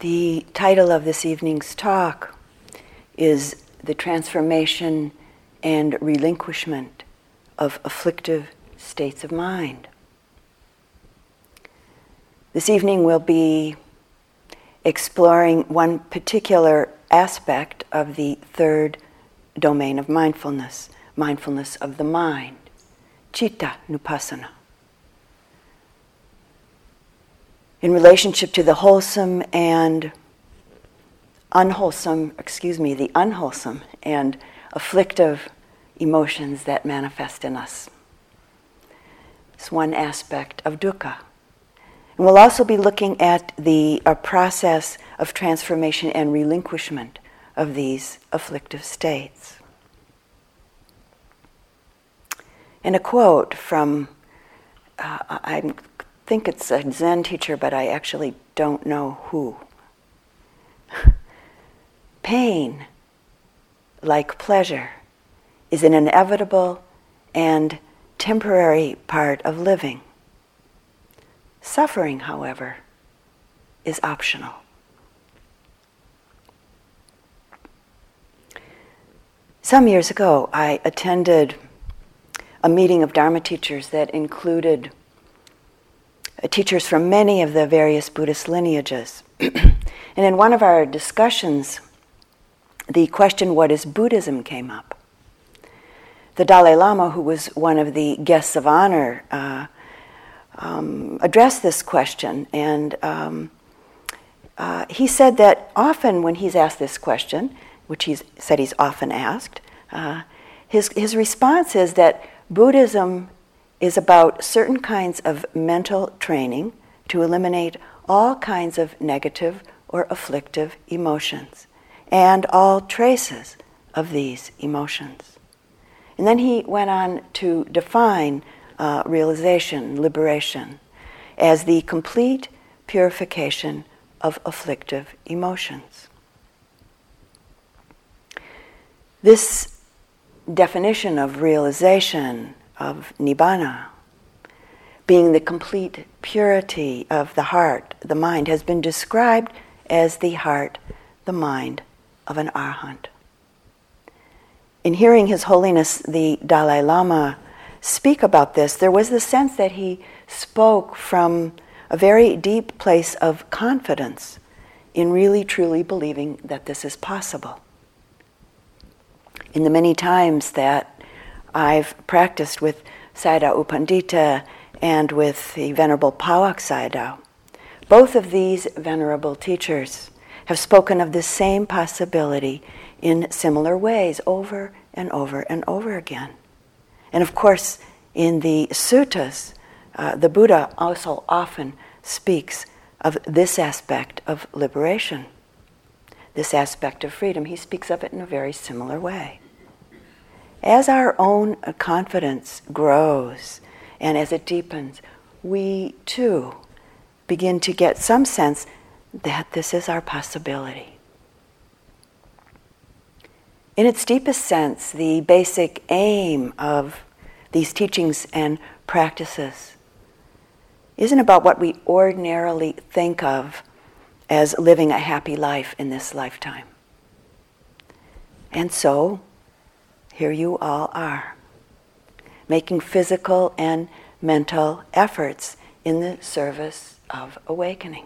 The title of this evening's talk is The Transformation and Relinquishment of Afflictive States of Mind. This evening we'll be exploring one particular aspect of the third domain of mindfulness, mindfulness of the mind, citta nupassana. In relationship to the wholesome and unwholesome, excuse me, the unwholesome and afflictive emotions that manifest in us. It's one aspect of dukkha. And we'll also be looking at the process of transformation and relinquishment of these afflictive states. And a quote from, uh, I think it's a Zen teacher, but I actually don't know who. Pain, like pleasure, is an inevitable and temporary part of living. Suffering, however, is optional. Some years ago, I attended a meeting of Dharma teachers that included teachers from many of the various Buddhist lineages. and in one of our discussions, the question, What is Buddhism? came up. The Dalai Lama, who was one of the guests of honor, uh, um, addressed this question. And um, uh, he said that often when he's asked this question, which he said he's often asked, uh, his, his response is that Buddhism is about certain kinds of mental training to eliminate all kinds of negative or afflictive emotions and all traces of these emotions. And then he went on to define uh, realization, liberation, as the complete purification of afflictive emotions. This definition of realization, of nibbana, being the complete purity of the heart, the mind, has been described as the heart, the mind of an arhat. In hearing His Holiness the Dalai Lama speak about this, there was the sense that he spoke from a very deep place of confidence in really truly believing that this is possible. In the many times that I've practiced with Sayadaw U Pandita and with the Venerable Pa-Auk Sayadaw, both of these venerable teachers have spoken of the same possibility in similar ways over and over and over again. And of course, in the suttas, uh, the Buddha also often speaks of this aspect of liberation, this aspect of freedom. He speaks of it in a very similar way. As our own confidence grows and as it deepens, we too begin to get some sense that this is our possibility. In its deepest sense, the basic aim of these teachings and practices isn't about what we ordinarily think of as living a happy life in this lifetime. And so, here you all are, making physical and mental efforts in the service of awakening,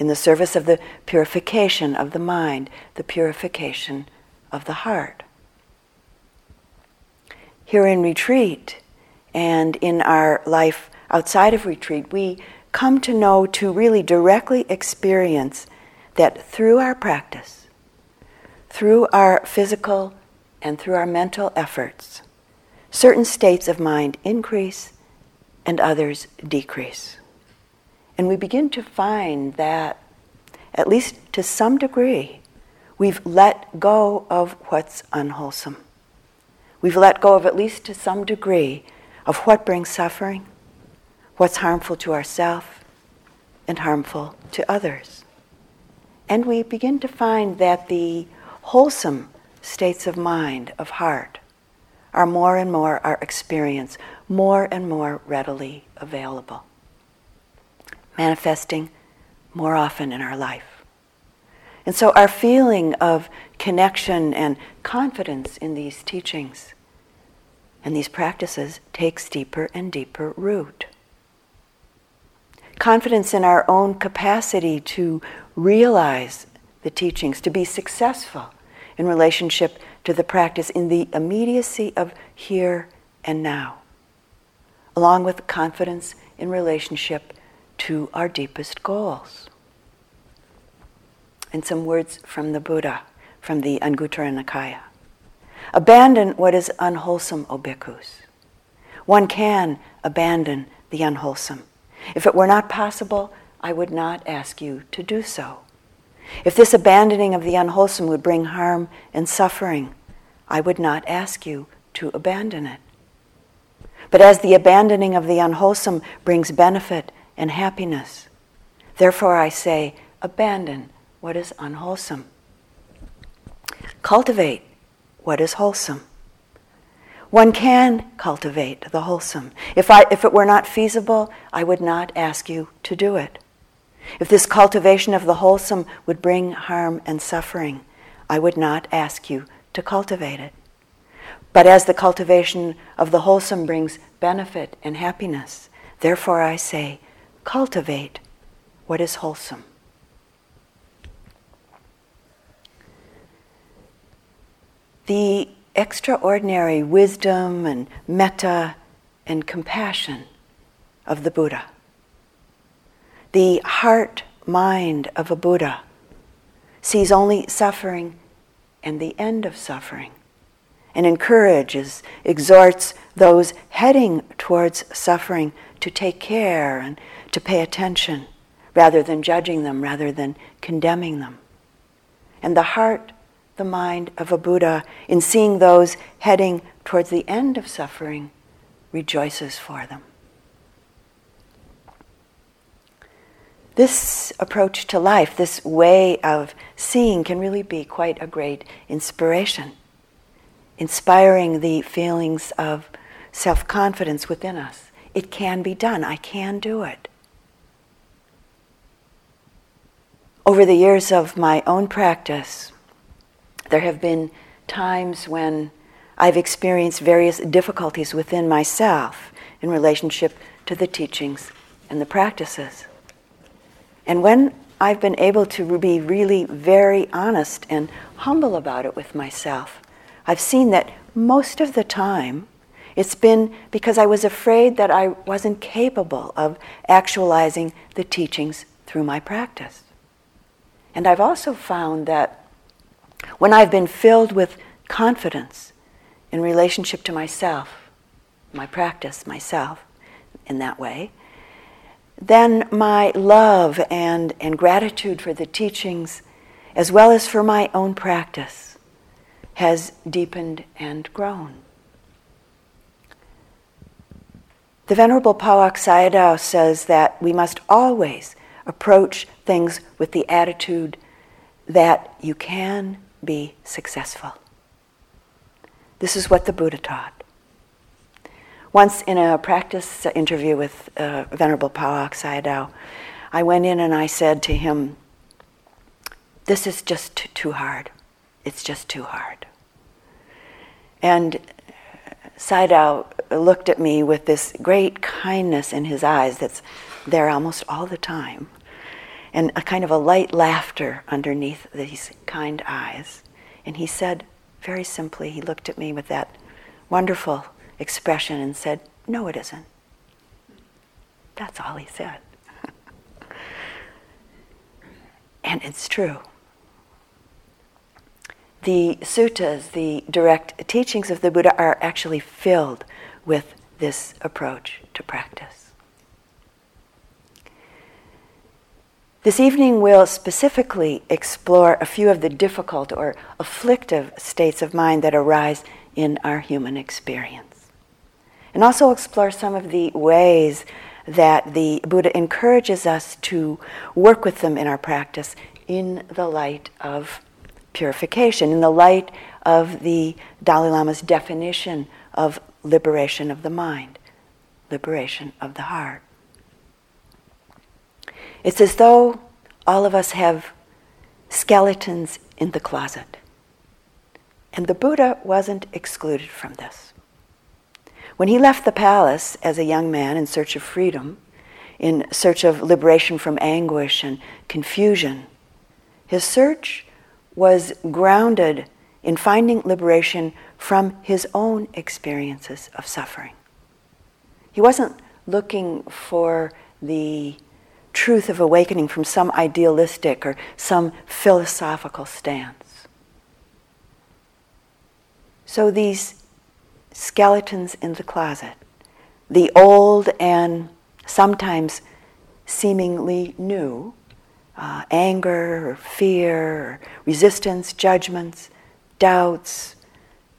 in the service of the purification of the mind, the purification of the heart. Here in retreat and in our life outside of retreat, we come to know, to really directly experience that through our practice, through our physical and through our mental efforts, certain states of mind increase and others decrease. And we begin to find that, at least to some degree, We've let go of what's unwholesome. We've let go of, at least to some degree, of what brings suffering, what's harmful to ourselves, and harmful to others. And we begin to find that the wholesome states of mind, of heart, are more and more our experience, more and more readily available, manifesting more often in our life. And so our feeling of connection and confidence in these teachings and these practices takes deeper and deeper root. Confidence in our own capacity to realize the teachings, to be successful in relationship to the practice in the immediacy of here and now, along with confidence in relationship to our deepest goals. And some words from the Buddha, from the Anguttara Nikaya. Abandon what is unwholesome, O bhikkhus. One can abandon the unwholesome. If it were not possible, I would not ask you to do so. If this abandoning of the unwholesome would bring harm and suffering, I would not ask you to abandon it. But as the abandoning of the unwholesome brings benefit and happiness, therefore I say, abandon what is unwholesome. Cultivate what is wholesome. One can cultivate the wholesome. If, I, if it were not feasible, I would not ask you to do it. If this cultivation of the wholesome would bring harm and suffering, I would not ask you to cultivate it. But as the cultivation of the wholesome brings benefit and happiness, therefore I say, cultivate what is wholesome. The extraordinary wisdom and metta and compassion of the Buddha the heart mind of a Buddha sees only suffering and the end of suffering and encourages, exhorts those heading towards suffering to take care and to pay attention rather than judging them, rather than condemning them. And the heart, the mind of a Buddha, in seeing those heading towards the end of suffering, rejoices for them. This approach to life, this way of seeing, can really be quite a great inspiration, inspiring the feelings of self confidence within us. It can be done, I can do it. Over the years of my own practice, there have been times when I've experienced various difficulties within myself in relationship to the teachings and the practices. And when I've been able to be really very honest and humble about it with myself, I've seen that most of the time it's been because I was afraid that I wasn't capable of actualizing the teachings through my practice. And I've also found that when I've been filled with confidence in relationship to myself, my practice, myself, in that way, then my love and, and gratitude for the teachings, as well as for my own practice, has deepened and grown. The Venerable Pa-Auk Sayadaw says that we must always approach things with the attitude that you can be successful. This is what the Buddha taught. Once in a practice interview with uh, Venerable Pa-Auk Sayadaw, I went in and I said to him, This is just too hard. It's just too hard. And Sayadaw looked at me with this great kindness in his eyes that's there almost all the time, and a kind of a light laughter underneath these kind eyes. And he said, very simply, he looked at me with that wonderful expression and said, No, it isn't. That's all he said. and it's true. The suttas, the direct teachings of the Buddha, are actually filled with this approach to practice. This evening, we'll specifically explore a few of the difficult or afflictive states of mind that arise in our human experience and also explore some of the ways that the Buddha encourages us to work with them in our practice in the light of purification, in the light of the Dalai Lama's definition of liberation of the mind, liberation of the heart. It's as though all of us have skeletons in the closet. And the Buddha wasn't excluded from this. When he left the palace as a young man in search of freedom, in search of liberation from anguish and confusion, his search was grounded in finding liberation from his own experiences of suffering. He wasn't looking for the truth of awakening from some idealistic or some philosophical stance. So these skeletons in the closet, the old and sometimes seemingly new, uh, anger or fear, or resistance, judgments, doubts,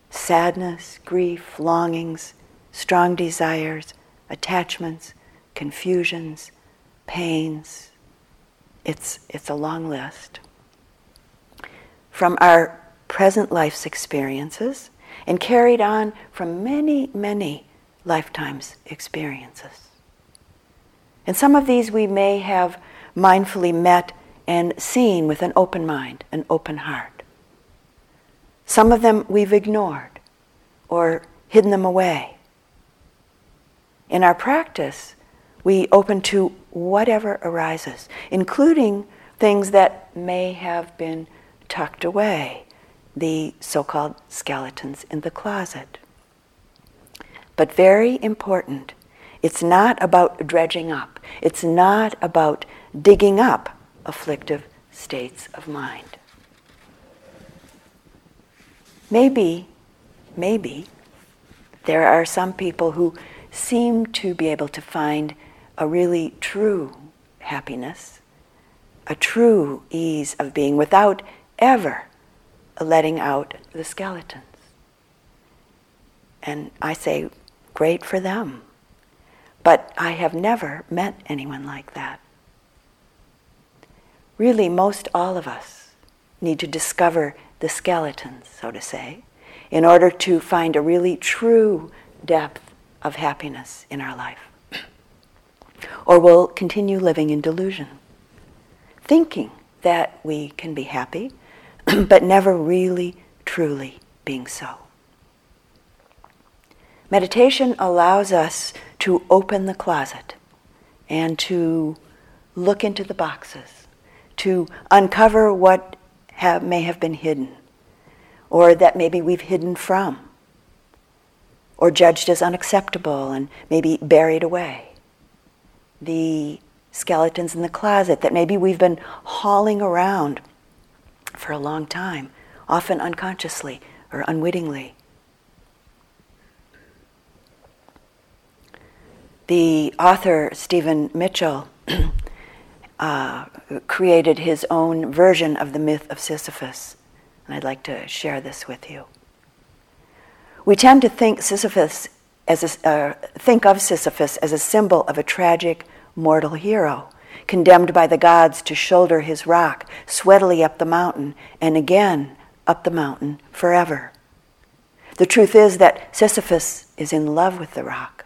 sadness, grief, longings, strong desires, attachments, confusions, pains. It's, it's a long list. From our present life's experiences and carried on from many, many lifetimes' experiences. And some of these we may have mindfully met and seen with an open mind, an open heart. Some of them we've ignored or hidden them away. In our practice, we open to whatever arises, including things that may have been tucked away, the so called skeletons in the closet. But very important, it's not about dredging up, it's not about digging up afflictive states of mind. Maybe, maybe, there are some people who seem to be able to find a really true happiness, a true ease of being without ever letting out the skeletons. And I say, great for them. But I have never met anyone like that. Really, most all of us need to discover the skeletons, so to say, in order to find a really true depth of happiness in our life or we'll continue living in delusion, thinking that we can be happy, but never really, truly being so. Meditation allows us to open the closet and to look into the boxes, to uncover what have, may have been hidden, or that maybe we've hidden from, or judged as unacceptable and maybe buried away the skeletons in the closet that maybe we've been hauling around for a long time, often unconsciously or unwittingly. The author, Stephen Mitchell, uh, created his own version of the myth of Sisyphus, and I'd like to share this with you. We tend to think Sisyphus as a, uh, think of Sisyphus as a symbol of a tragic, mortal hero, condemned by the gods to shoulder his rock sweatily up the mountain and again up the mountain forever. The truth is that Sisyphus is in love with the rock.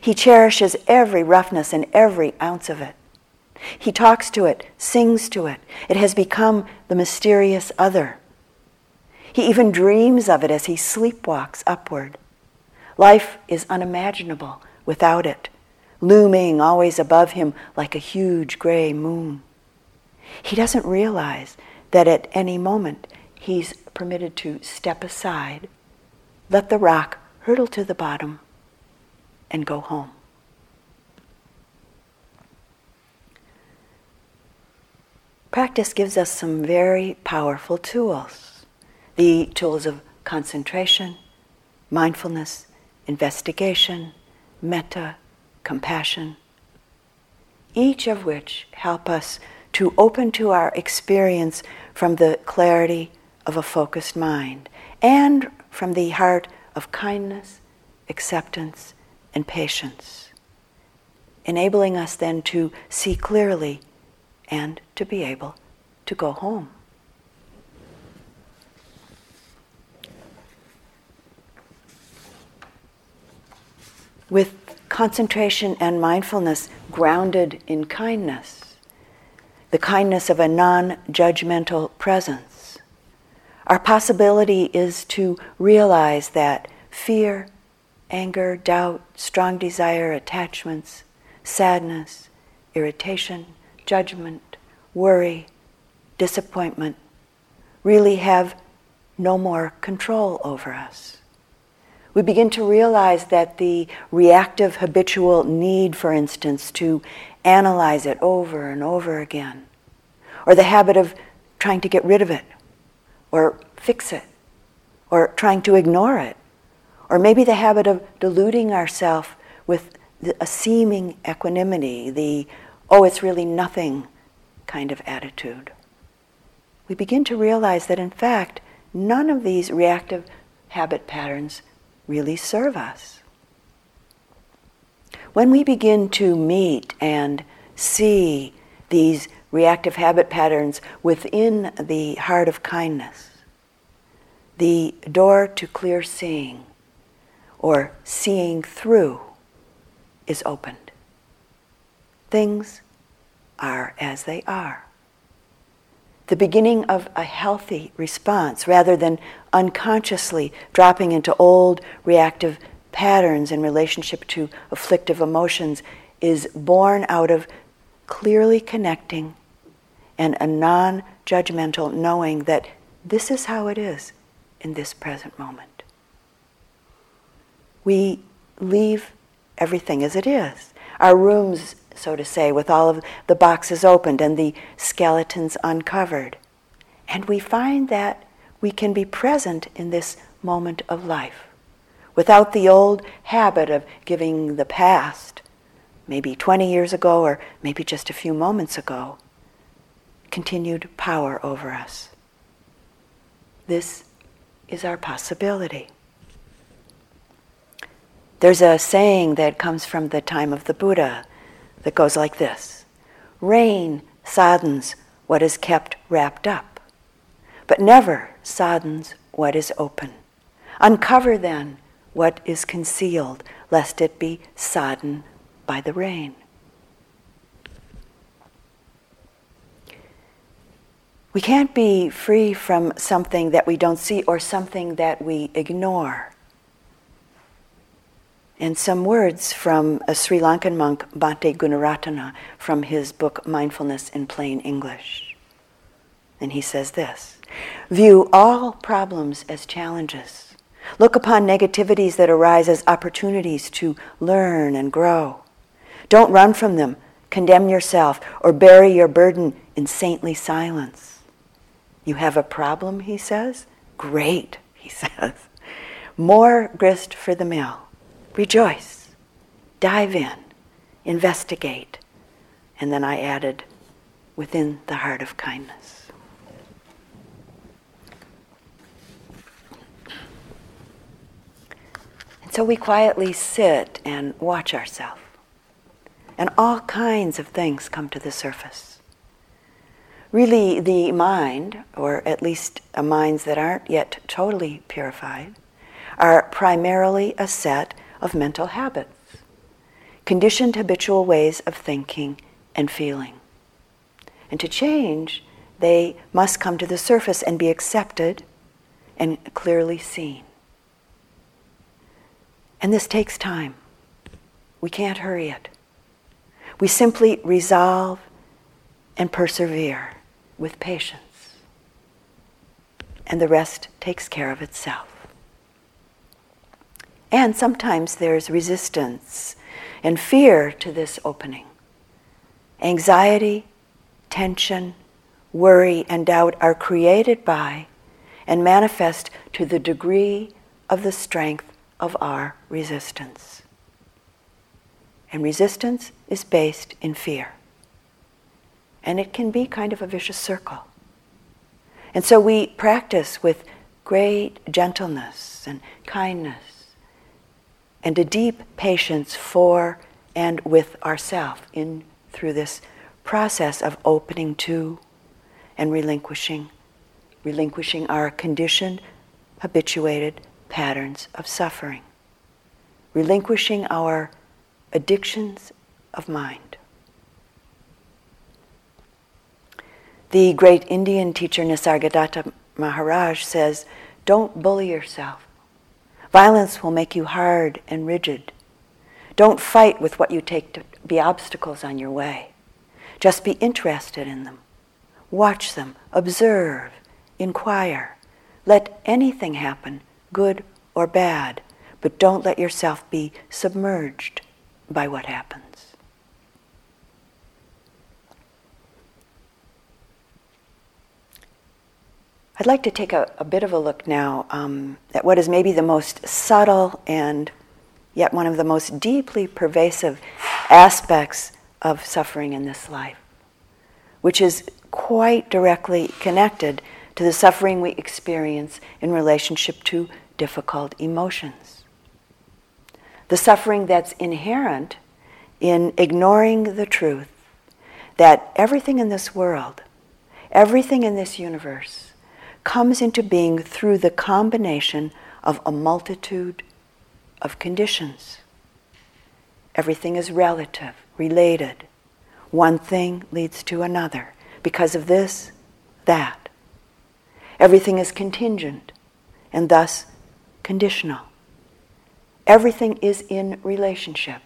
He cherishes every roughness and every ounce of it. He talks to it, sings to it. It has become the mysterious other. He even dreams of it as he sleepwalks upward. Life is unimaginable without it, looming always above him like a huge gray moon. He doesn't realize that at any moment he's permitted to step aside, let the rock hurtle to the bottom, and go home. Practice gives us some very powerful tools the tools of concentration, mindfulness, investigation, metta, compassion, each of which help us to open to our experience from the clarity of a focused mind and from the heart of kindness, acceptance, and patience, enabling us then to see clearly and to be able to go home. with concentration and mindfulness grounded in kindness, the kindness of a non judgmental presence. Our possibility is to realize that fear, anger, doubt, strong desire, attachments, sadness, irritation, judgment, worry, disappointment really have no more control over us. We begin to realize that the reactive habitual need, for instance, to analyze it over and over again, or the habit of trying to get rid of it, or fix it, or trying to ignore it, or maybe the habit of deluding ourselves with a seeming equanimity, the, oh, it's really nothing kind of attitude. We begin to realize that, in fact, none of these reactive habit patterns really serve us. When we begin to meet and see these reactive habit patterns within the heart of kindness, the door to clear seeing or seeing through is opened. Things are as they are. The beginning of a healthy response rather than unconsciously dropping into old reactive patterns in relationship to afflictive emotions is born out of clearly connecting and a non judgmental knowing that this is how it is in this present moment. We leave everything as it is. Our rooms, so to say, with all of the boxes opened and the skeletons uncovered. And we find that we can be present in this moment of life without the old habit of giving the past, maybe 20 years ago or maybe just a few moments ago, continued power over us. This is our possibility. There's a saying that comes from the time of the Buddha that goes like this Rain soddens what is kept wrapped up, but never soddens what is open. Uncover then what is concealed, lest it be sodden by the rain. We can't be free from something that we don't see or something that we ignore. And some words from a Sri Lankan monk, Bhante Gunaratana, from his book Mindfulness in Plain English. And he says this View all problems as challenges. Look upon negativities that arise as opportunities to learn and grow. Don't run from them, condemn yourself, or bury your burden in saintly silence. You have a problem, he says? Great, he says. More grist for the mill. Rejoice. Dive in. Investigate. And then I added, within the heart of kindness. And so we quietly sit and watch ourselves. And all kinds of things come to the surface. Really, the mind, or at least uh, minds that aren't yet totally purified, are primarily a set of mental habits, conditioned habitual ways of thinking and feeling. And to change, they must come to the surface and be accepted and clearly seen. And this takes time. We can't hurry it. We simply resolve and persevere with patience. And the rest takes care of itself. And sometimes there's resistance and fear to this opening. Anxiety, tension, worry, and doubt are created by and manifest to the degree of the strength of our resistance. And resistance is based in fear. And it can be kind of a vicious circle. And so we practice with great gentleness and kindness and a deep patience for and with ourself in through this process of opening to and relinquishing, relinquishing our conditioned, habituated patterns of suffering, relinquishing our addictions of mind. The great Indian teacher Nisargadatta Maharaj says, Don't bully yourself. Violence will make you hard and rigid. Don't fight with what you take to be obstacles on your way. Just be interested in them. Watch them, observe, inquire. Let anything happen, good or bad, but don't let yourself be submerged by what happens. I'd like to take a, a bit of a look now um, at what is maybe the most subtle and yet one of the most deeply pervasive aspects of suffering in this life, which is quite directly connected to the suffering we experience in relationship to difficult emotions. The suffering that's inherent in ignoring the truth that everything in this world, everything in this universe, comes into being through the combination of a multitude of conditions. Everything is relative, related. One thing leads to another. Because of this, that. Everything is contingent and thus conditional. Everything is in relationship.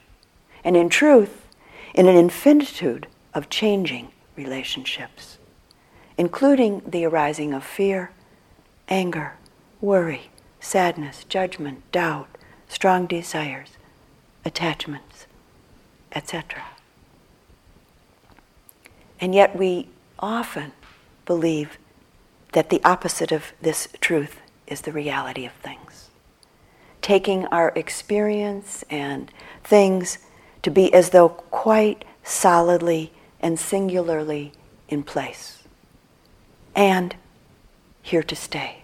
And in truth, in an infinitude of changing relationships including the arising of fear, anger, worry, sadness, judgment, doubt, strong desires, attachments, etc. And yet we often believe that the opposite of this truth is the reality of things. Taking our experience and things to be as though quite solidly and singularly in place and here to stay,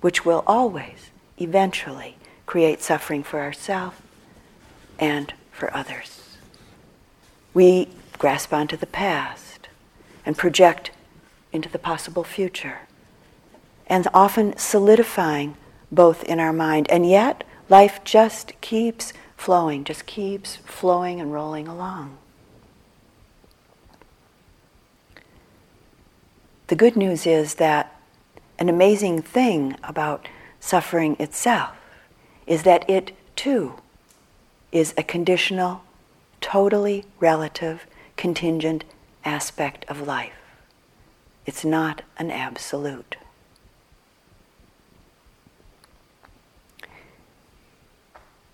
which will always, eventually, create suffering for ourselves and for others. We grasp onto the past and project into the possible future, and often solidifying both in our mind, and yet life just keeps flowing, just keeps flowing and rolling along. The good news is that an amazing thing about suffering itself is that it too is a conditional, totally relative, contingent aspect of life. It's not an absolute.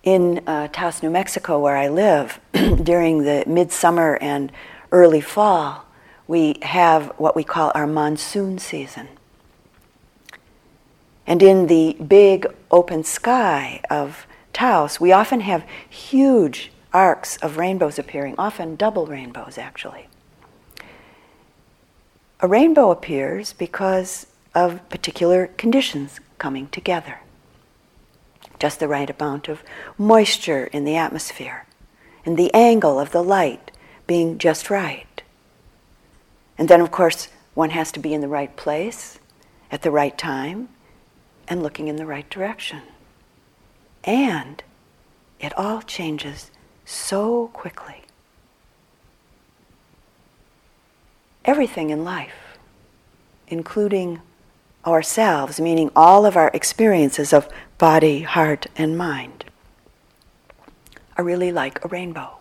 In uh, Taos, New Mexico, where I live, during the midsummer and early fall, we have what we call our monsoon season. And in the big open sky of Taos, we often have huge arcs of rainbows appearing, often double rainbows actually. A rainbow appears because of particular conditions coming together. Just the right amount of moisture in the atmosphere, and the angle of the light being just right. And then, of course, one has to be in the right place at the right time and looking in the right direction. And it all changes so quickly. Everything in life, including ourselves, meaning all of our experiences of body, heart, and mind, are really like a rainbow.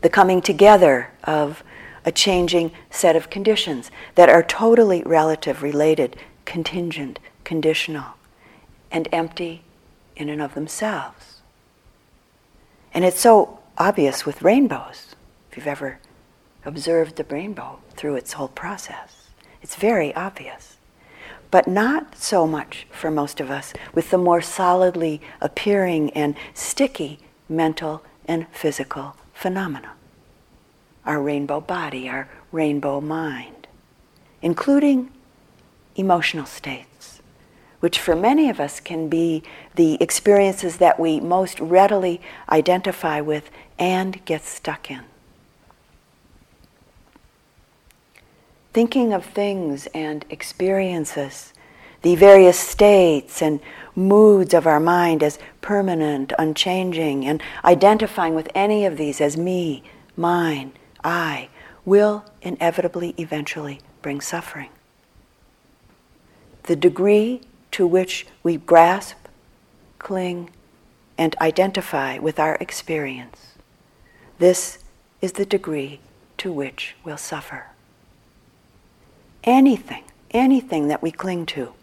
The coming together of a changing set of conditions that are totally relative, related, contingent, conditional, and empty in and of themselves. And it's so obvious with rainbows, if you've ever observed the rainbow through its whole process. It's very obvious. But not so much for most of us with the more solidly appearing and sticky mental and physical phenomena our rainbow body, our rainbow mind, including emotional states, which for many of us can be the experiences that we most readily identify with and get stuck in. Thinking of things and experiences, the various states and moods of our mind as permanent, unchanging, and identifying with any of these as me, mine, I, will inevitably eventually bring suffering. The degree to which we grasp, cling, and identify with our experience, this is the degree to which we'll suffer. Anything, anything that we cling to,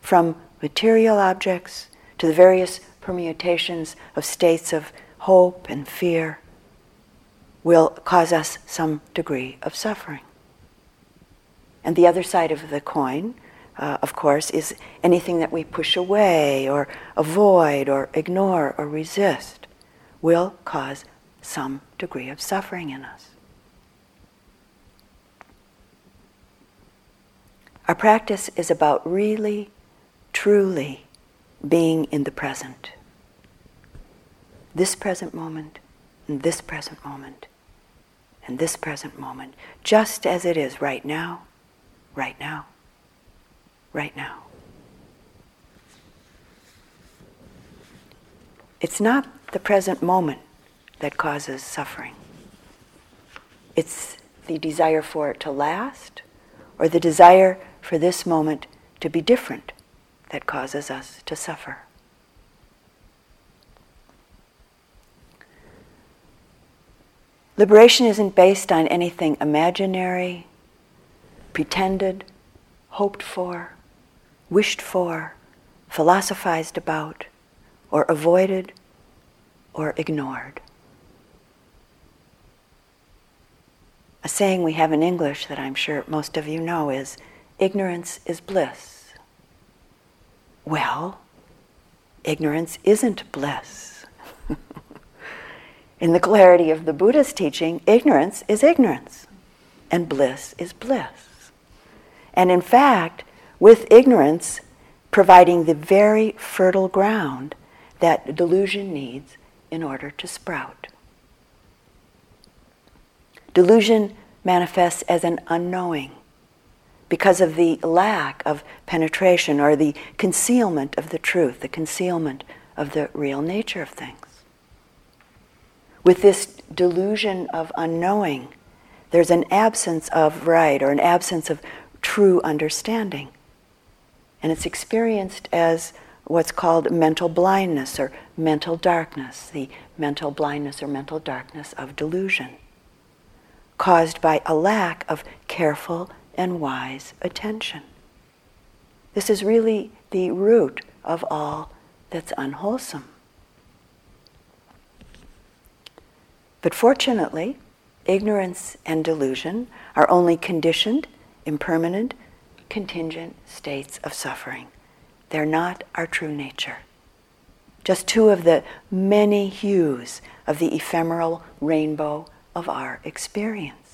from material objects to the various permutations of states of hope and fear, will cause us some degree of suffering. And the other side of the coin, uh, of course, is anything that we push away or avoid or ignore or resist will cause some degree of suffering in us. Our practice is about really, truly being in the present. This present moment, and this present moment, and this present moment, just as it is right now, right now, right now. It's not the present moment that causes suffering. It's the desire for it to last or the desire for this moment to be different that causes us to suffer. Liberation isn't based on anything imaginary, pretended, hoped for, wished for, philosophized about, or avoided or ignored. A saying we have in English that I'm sure most of you know is ignorance is bliss. Well, ignorance isn't bliss. In the clarity of the Buddha's teaching, ignorance is ignorance, and bliss is bliss. And in fact, with ignorance providing the very fertile ground that delusion needs in order to sprout. Delusion manifests as an unknowing because of the lack of penetration or the concealment of the truth, the concealment of the real nature of things with this delusion of unknowing, there's an absence of right or an absence of true understanding. And it's experienced as what's called mental blindness or mental darkness, the mental blindness or mental darkness of delusion, caused by a lack of careful and wise attention. This is really the root of all that's unwholesome. But fortunately, ignorance and delusion are only conditioned, impermanent, contingent states of suffering. They're not our true nature. Just two of the many hues of the ephemeral rainbow of our experience.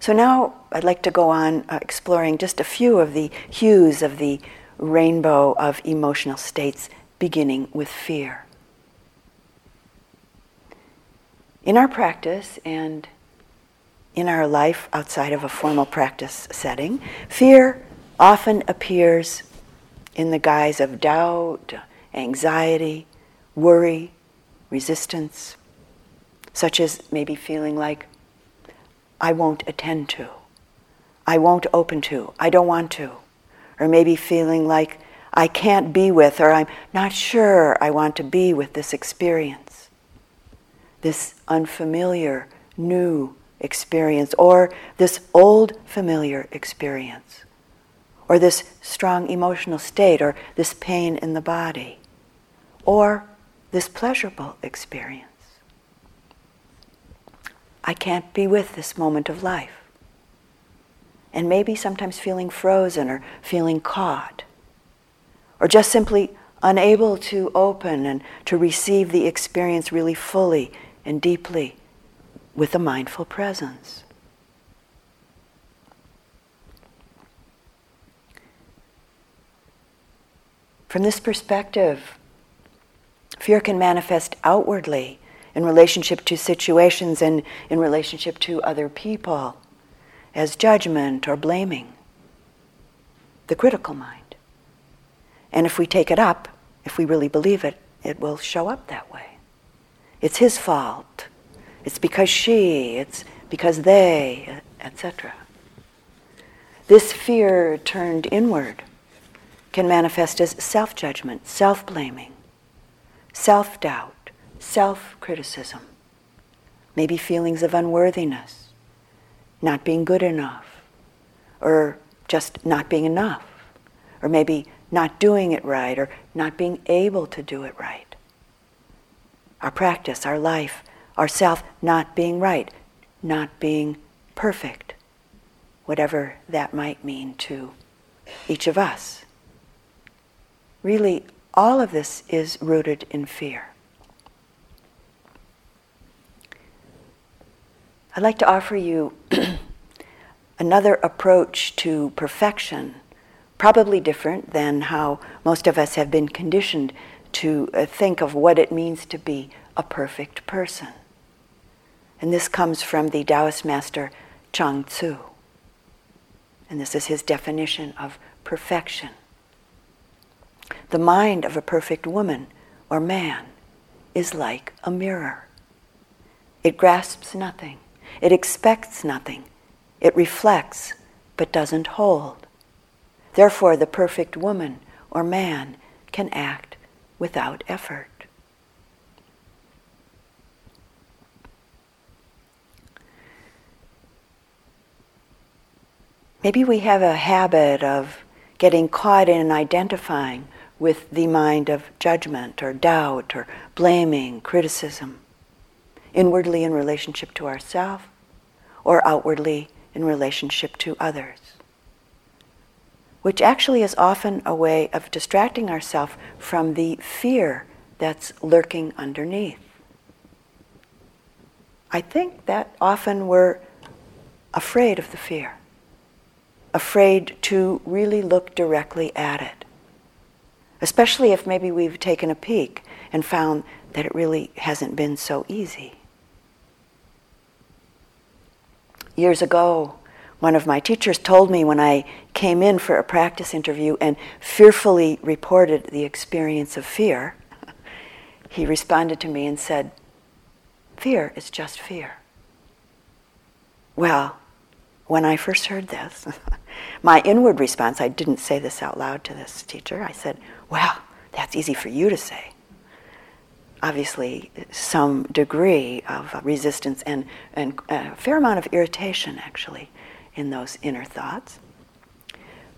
So now I'd like to go on uh, exploring just a few of the hues of the rainbow of emotional states beginning with fear. In our practice and in our life outside of a formal practice setting, fear often appears in the guise of doubt, anxiety, worry, resistance, such as maybe feeling like, I won't attend to, I won't open to, I don't want to, or maybe feeling like, I can't be with, or I'm not sure I want to be with this experience, this unfamiliar, new experience, or this old familiar experience, or this strong emotional state, or this pain in the body, or this pleasurable experience. I can't be with this moment of life. And maybe sometimes feeling frozen or feeling caught or just simply unable to open and to receive the experience really fully and deeply with a mindful presence. From this perspective, fear can manifest outwardly in relationship to situations and in relationship to other people as judgment or blaming. The critical mind. And if we take it up, if we really believe it, it will show up that way. it's his fault, it's because she, it's because they, etc. This fear turned inward can manifest as self judgment, self blaming, self doubt, self criticism, maybe feelings of unworthiness, not being good enough, or just not being enough, or maybe not doing it right, or not being able to do it right. Our practice, our life, our self not being right, not being perfect, whatever that might mean to each of us. Really, all of this is rooted in fear. I'd like to offer you another approach to perfection, probably different than how most of us have been conditioned to uh, think of what it means to be a perfect person. And this comes from the Taoist master Chuang Tzu. And this is his definition of perfection. The mind of a perfect woman or man is like a mirror. It grasps nothing, it expects nothing, it reflects but doesn't hold. Therefore, the perfect woman or man can act without effort. Maybe we have a habit of getting caught in identifying with the mind of judgment or doubt or blaming, criticism, inwardly in relationship to ourselves or outwardly in relationship to others, which actually is often a way of distracting ourselves from the fear that's lurking underneath. I think that often we're afraid of the fear, afraid to really look directly at it especially if maybe we've taken a peek and found that it really hasn't been so easy. Years ago, one of my teachers told me when I came in for a practice interview and fearfully reported the experience of fear, he responded to me and said, Fear is just fear. Well, when I first heard this, my inward response, I didn't say this out loud to this teacher, I said, well, that's easy for you to say. Obviously, some degree of uh, resistance and, and a fair amount of irritation, actually, in those inner thoughts.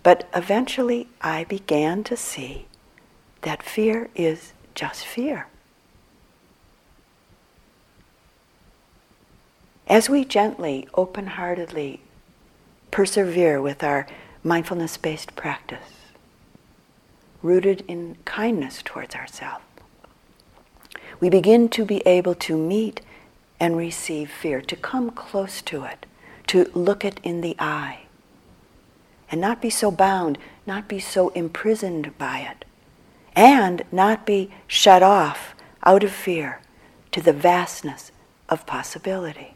But eventually, I began to see that fear is just fear. As we gently, open heartedly persevere with our mindfulness based practice, rooted in kindness towards ourselves. We begin to be able to meet and receive fear, to come close to it, to look it in the eye, and not be so bound, not be so imprisoned by it, and not be shut off out of fear to the vastness of possibility.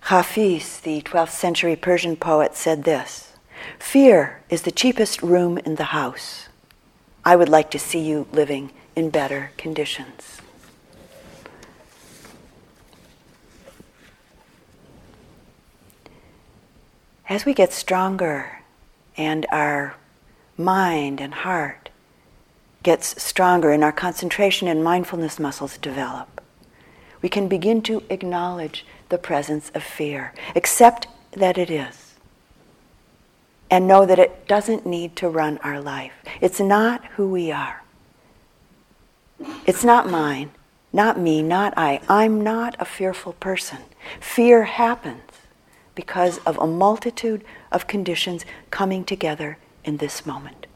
Hafiz, the 12th century Persian poet, said this Fear is the cheapest room in the house. I would like to see you living in better conditions. As we get stronger and our mind and heart gets stronger and our concentration and mindfulness muscles develop, we can begin to acknowledge the presence of fear. Accept that it is. And know that it doesn't need to run our life. It's not who we are. It's not mine, not me, not I. I'm not a fearful person. Fear happens because of a multitude of conditions coming together in this moment.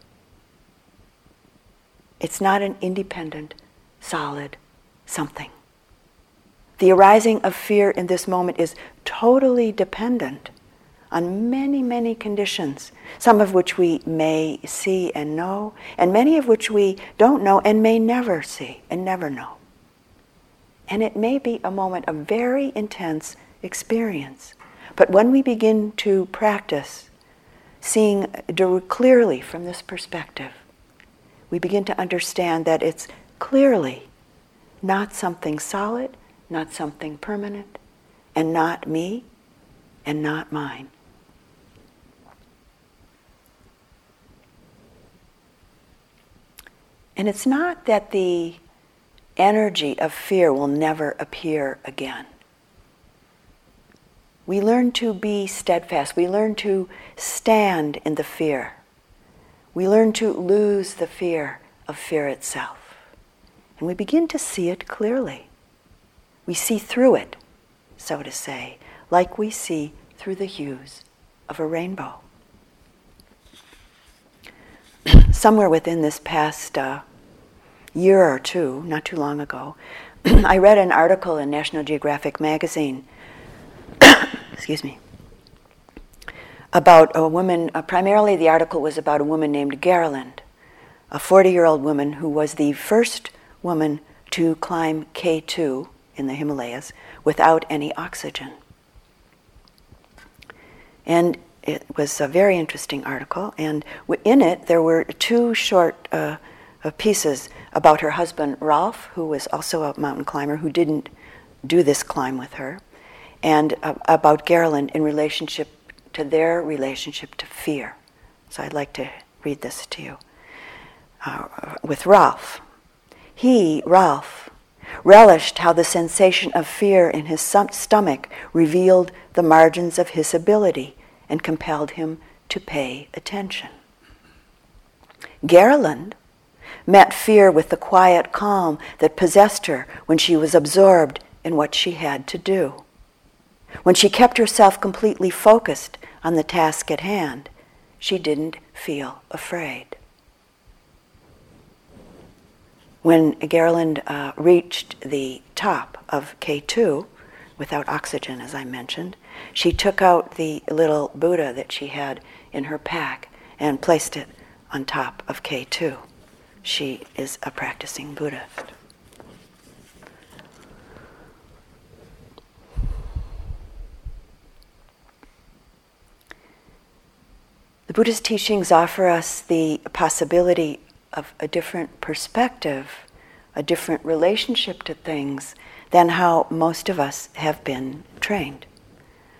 It's not an independent, solid something. The arising of fear in this moment is totally dependent on many, many conditions, some of which we may see and know, and many of which we don't know and may never see and never know. And it may be a moment of very intense experience. But when we begin to practice seeing clearly from this perspective, we begin to understand that it's clearly not something solid, not something permanent, and not me and not mine. And it's not that the energy of fear will never appear again. We learn to be steadfast. We learn to stand in the fear. We learn to lose the fear of fear itself. And we begin to see it clearly. We see through it, so to say, like we see through the hues of a rainbow. Somewhere within this past uh, year or two, not too long ago, I read an article in National Geographic magazine excuse me, about a woman, uh, primarily the article was about a woman named Gerlinde, a 40 year old woman who was the first woman to climb K2 in the Himalayas without any oxygen. And it was a very interesting article, and in it there were two short uh, uh, pieces about her husband Ralph, who was also a mountain climber who didn't do this climb with her, and uh, about Gerlinde in relationship to their relationship to fear. So I'd like to read this to you. Uh, with Ralph. He, Ralph, relished how the sensation of fear in his stomach revealed the margins of his ability and compelled him to pay attention. Gerlinde met fear with the quiet calm that possessed her when she was absorbed in what she had to do when she kept herself completely focused on the task at hand, she didn't feel afraid. When Gerlinde uh, reached the top of K2, without oxygen, as I mentioned, she took out the little Buddha that she had in her pack and placed it on top of K2. She is a practicing Buddhist. The Buddhist teachings offer us the possibility of a different perspective, a different relationship to things than how most of us have been trained,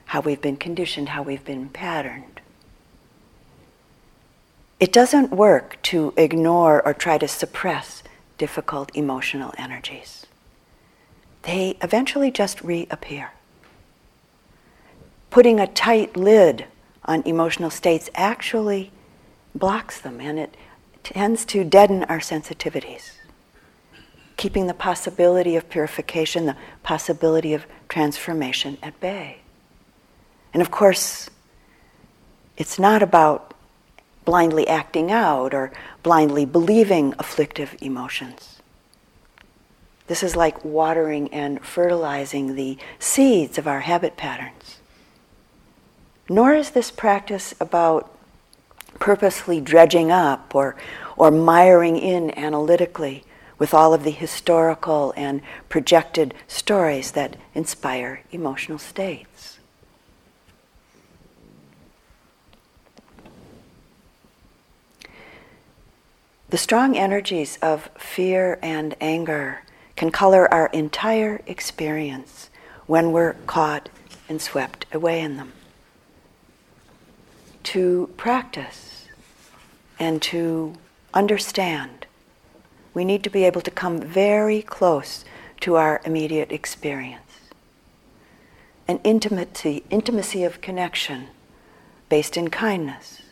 how we've been conditioned, how we've been patterned. It doesn't work to ignore or try to suppress difficult emotional energies. They eventually just reappear. Putting a tight lid on emotional states actually blocks them and it tends to deaden our sensitivities. Keeping the possibility of purification, the possibility of transformation at bay. And of course, it's not about blindly acting out or blindly believing afflictive emotions. This is like watering and fertilizing the seeds of our habit patterns. Nor is this practice about purposely dredging up or, or miring in analytically with all of the historical and projected stories that inspire emotional states. The strong energies of fear and anger can color our entire experience when we're caught and swept away in them to practice and to understand, we need to be able to come very close to our immediate experience. An intimacy, intimacy of connection based in kindness,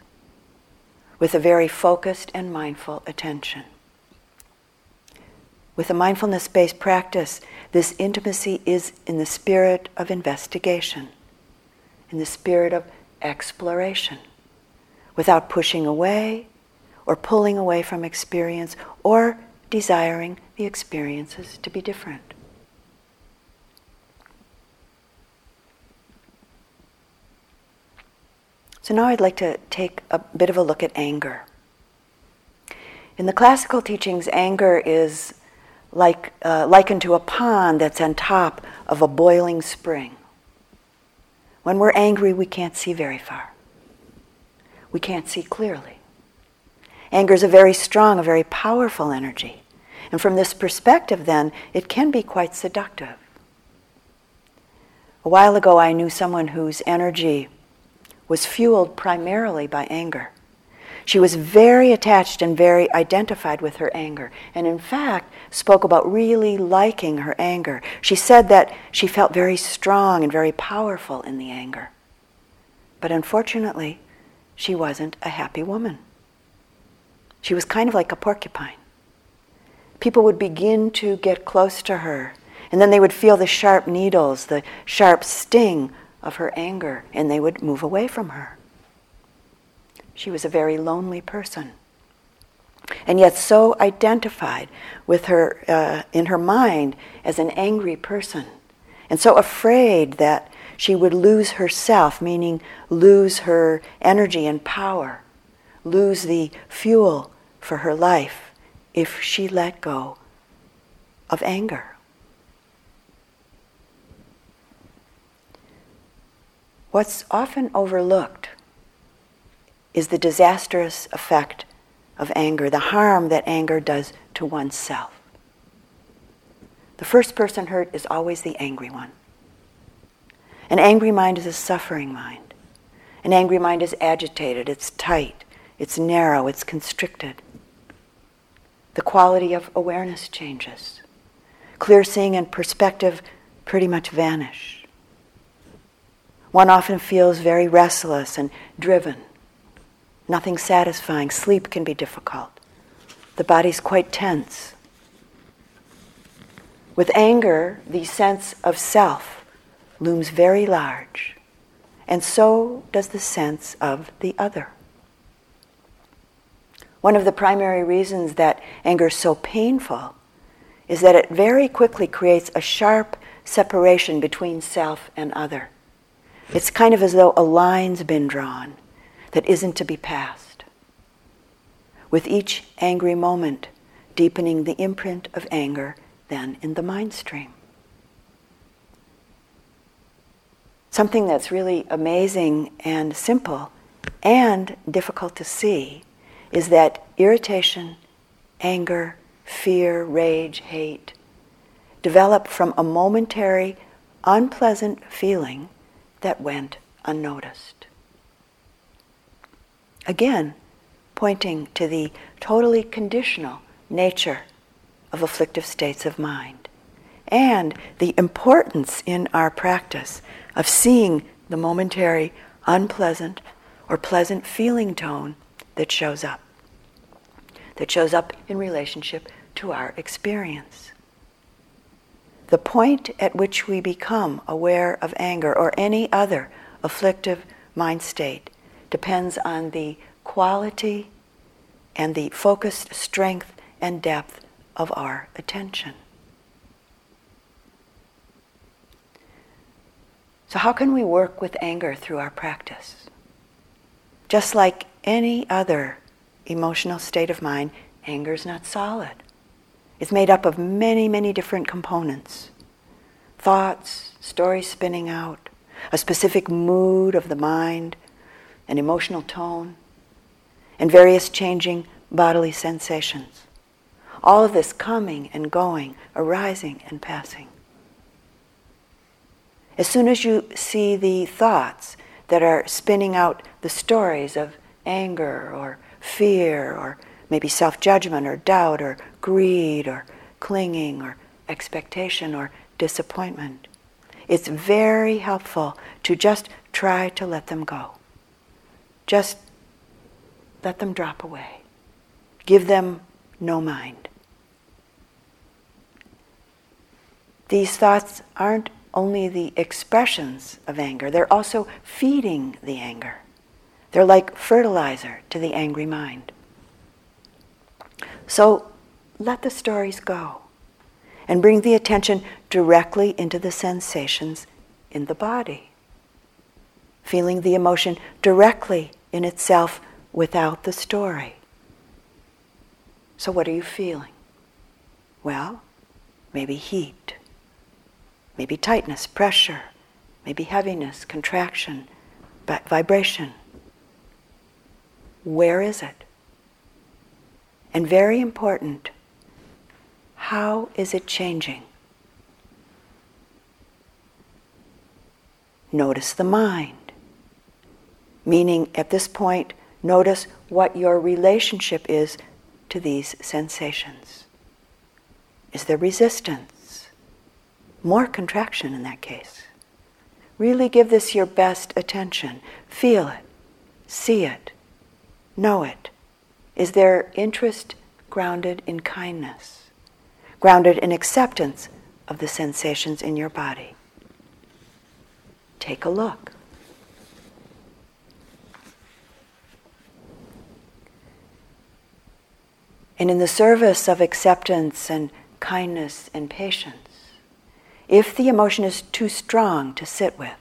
with a very focused and mindful attention. With a mindfulness based practice, this intimacy is in the spirit of investigation, in the spirit of exploration without pushing away or pulling away from experience or desiring the experiences to be different. So now I'd like to take a bit of a look at anger. In the classical teachings, anger is like, uh, likened to a pond that's on top of a boiling spring. When we're angry, we can't see very far. We can't see clearly. Anger is a very strong, a very powerful energy. And from this perspective, then, it can be quite seductive. A while ago, I knew someone whose energy was fueled primarily by anger. She was very attached and very identified with her anger, and in fact, spoke about really liking her anger. She said that she felt very strong and very powerful in the anger. But unfortunately, she wasn't a happy woman. She was kind of like a porcupine. People would begin to get close to her, and then they would feel the sharp needles, the sharp sting of her anger, and they would move away from her. She was a very lonely person. And yet, so identified with her uh, in her mind as an angry person, and so afraid that she would lose herself, meaning lose her energy and power, lose the fuel for her life if she let go of anger. What's often overlooked is the disastrous effect of anger, the harm that anger does to oneself. The first person hurt is always the angry one. An angry mind is a suffering mind. An angry mind is agitated, it's tight, it's narrow, it's constricted. The quality of awareness changes. Clear seeing and perspective pretty much vanish. One often feels very restless and driven nothing satisfying. Sleep can be difficult. The body's quite tense. With anger, the sense of self looms very large, and so does the sense of the other. One of the primary reasons that anger is so painful is that it very quickly creates a sharp separation between self and other. It's kind of as though a line's been drawn that isn't to be passed. With each angry moment, deepening the imprint of anger then in the mind stream. Something that's really amazing and simple and difficult to see is that irritation, anger, fear, rage, hate develop from a momentary, unpleasant feeling that went unnoticed. Again, pointing to the totally conditional nature of afflictive states of mind and the importance in our practice of seeing the momentary unpleasant or pleasant feeling tone that shows up, that shows up in relationship to our experience. The point at which we become aware of anger or any other afflictive mind state depends on the quality and the focused strength and depth of our attention. So, how can we work with anger through our practice? Just like any other emotional state of mind, anger is not solid. It's made up of many, many different components thoughts, stories spinning out, a specific mood of the mind, an emotional tone, and various changing bodily sensations. All of this coming and going, arising and passing. As soon as you see the thoughts that are spinning out the stories of anger or fear or maybe self judgment or doubt or greed or clinging or expectation or disappointment, it's very helpful to just try to let them go. Just let them drop away. Give them no mind. These thoughts aren't only the expressions of anger, they're also feeding the anger. They're like fertilizer to the angry mind. So let the stories go and bring the attention directly into the sensations in the body feeling the emotion directly in itself without the story. So, what are you feeling? Well, maybe heat, maybe tightness, pressure, maybe heaviness, contraction, vibration. Where is it? And very important, how is it changing? Notice the mind. Meaning, at this point, notice what your relationship is to these sensations. Is there resistance? More contraction in that case. Really give this your best attention. Feel it, see it, know it. Is there interest grounded in kindness, grounded in acceptance of the sensations in your body? Take a look. And in the service of acceptance and kindness and patience, if the emotion is too strong to sit with,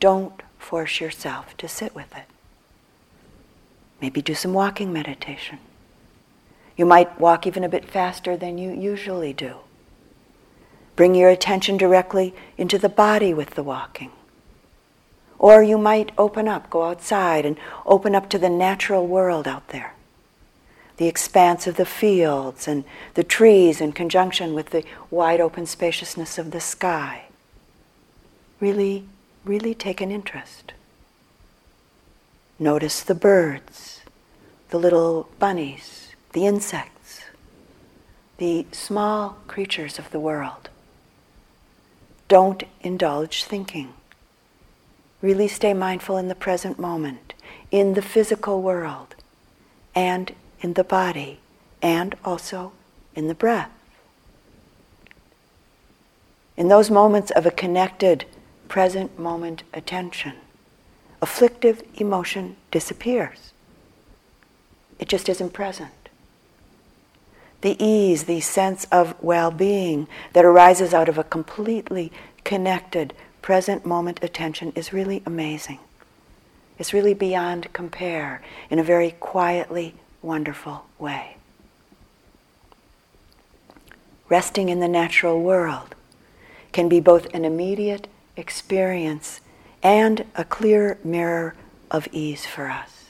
don't force yourself to sit with it. Maybe do some walking meditation. You might walk even a bit faster than you usually do. Bring your attention directly into the body with the walking. Or you might open up, go outside and open up to the natural world out there the expanse of the fields and the trees in conjunction with the wide open spaciousness of the sky. Really, really take an interest. Notice the birds, the little bunnies, the insects, the small creatures of the world. Don't indulge thinking. Really stay mindful in the present moment, in the physical world, and in the body and also in the breath. In those moments of a connected, present moment attention, afflictive emotion disappears. It just isn't present. The ease, the sense of well being that arises out of a completely connected, present moment attention is really amazing. It's really beyond compare in a very quietly wonderful way. Resting in the natural world can be both an immediate experience and a clear mirror of ease for us.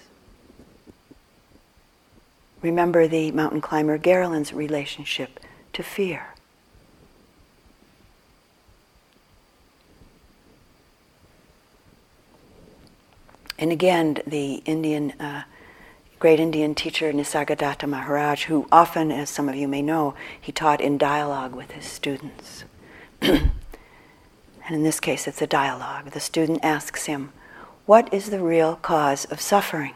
Remember the mountain climber Gerlinde's relationship to fear. And again, the Indian uh, great Indian teacher Nisargadatta Maharaj, who often, as some of you may know, he taught in dialogue with his students. and in this case, it's a dialogue. The student asks him, What is the real cause of suffering?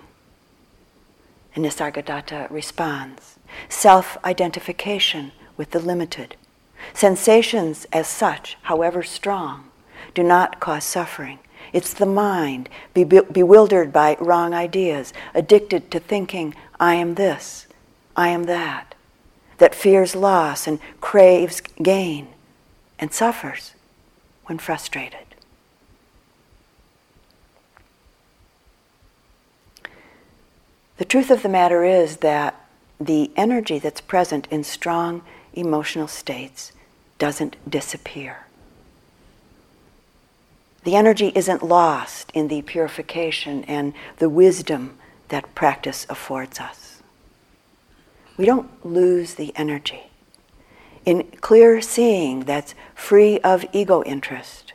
And Nisargadatta responds, Self identification with the limited. Sensations as such, however strong, do not cause suffering. It's the mind, be- bewildered by wrong ideas, addicted to thinking, I am this, I am that, that fears loss and craves gain and suffers when frustrated. The truth of the matter is that the energy that's present in strong emotional states doesn't disappear. The energy isn't lost in the purification and the wisdom that practice affords us. We don't lose the energy. In clear seeing that's free of ego interest,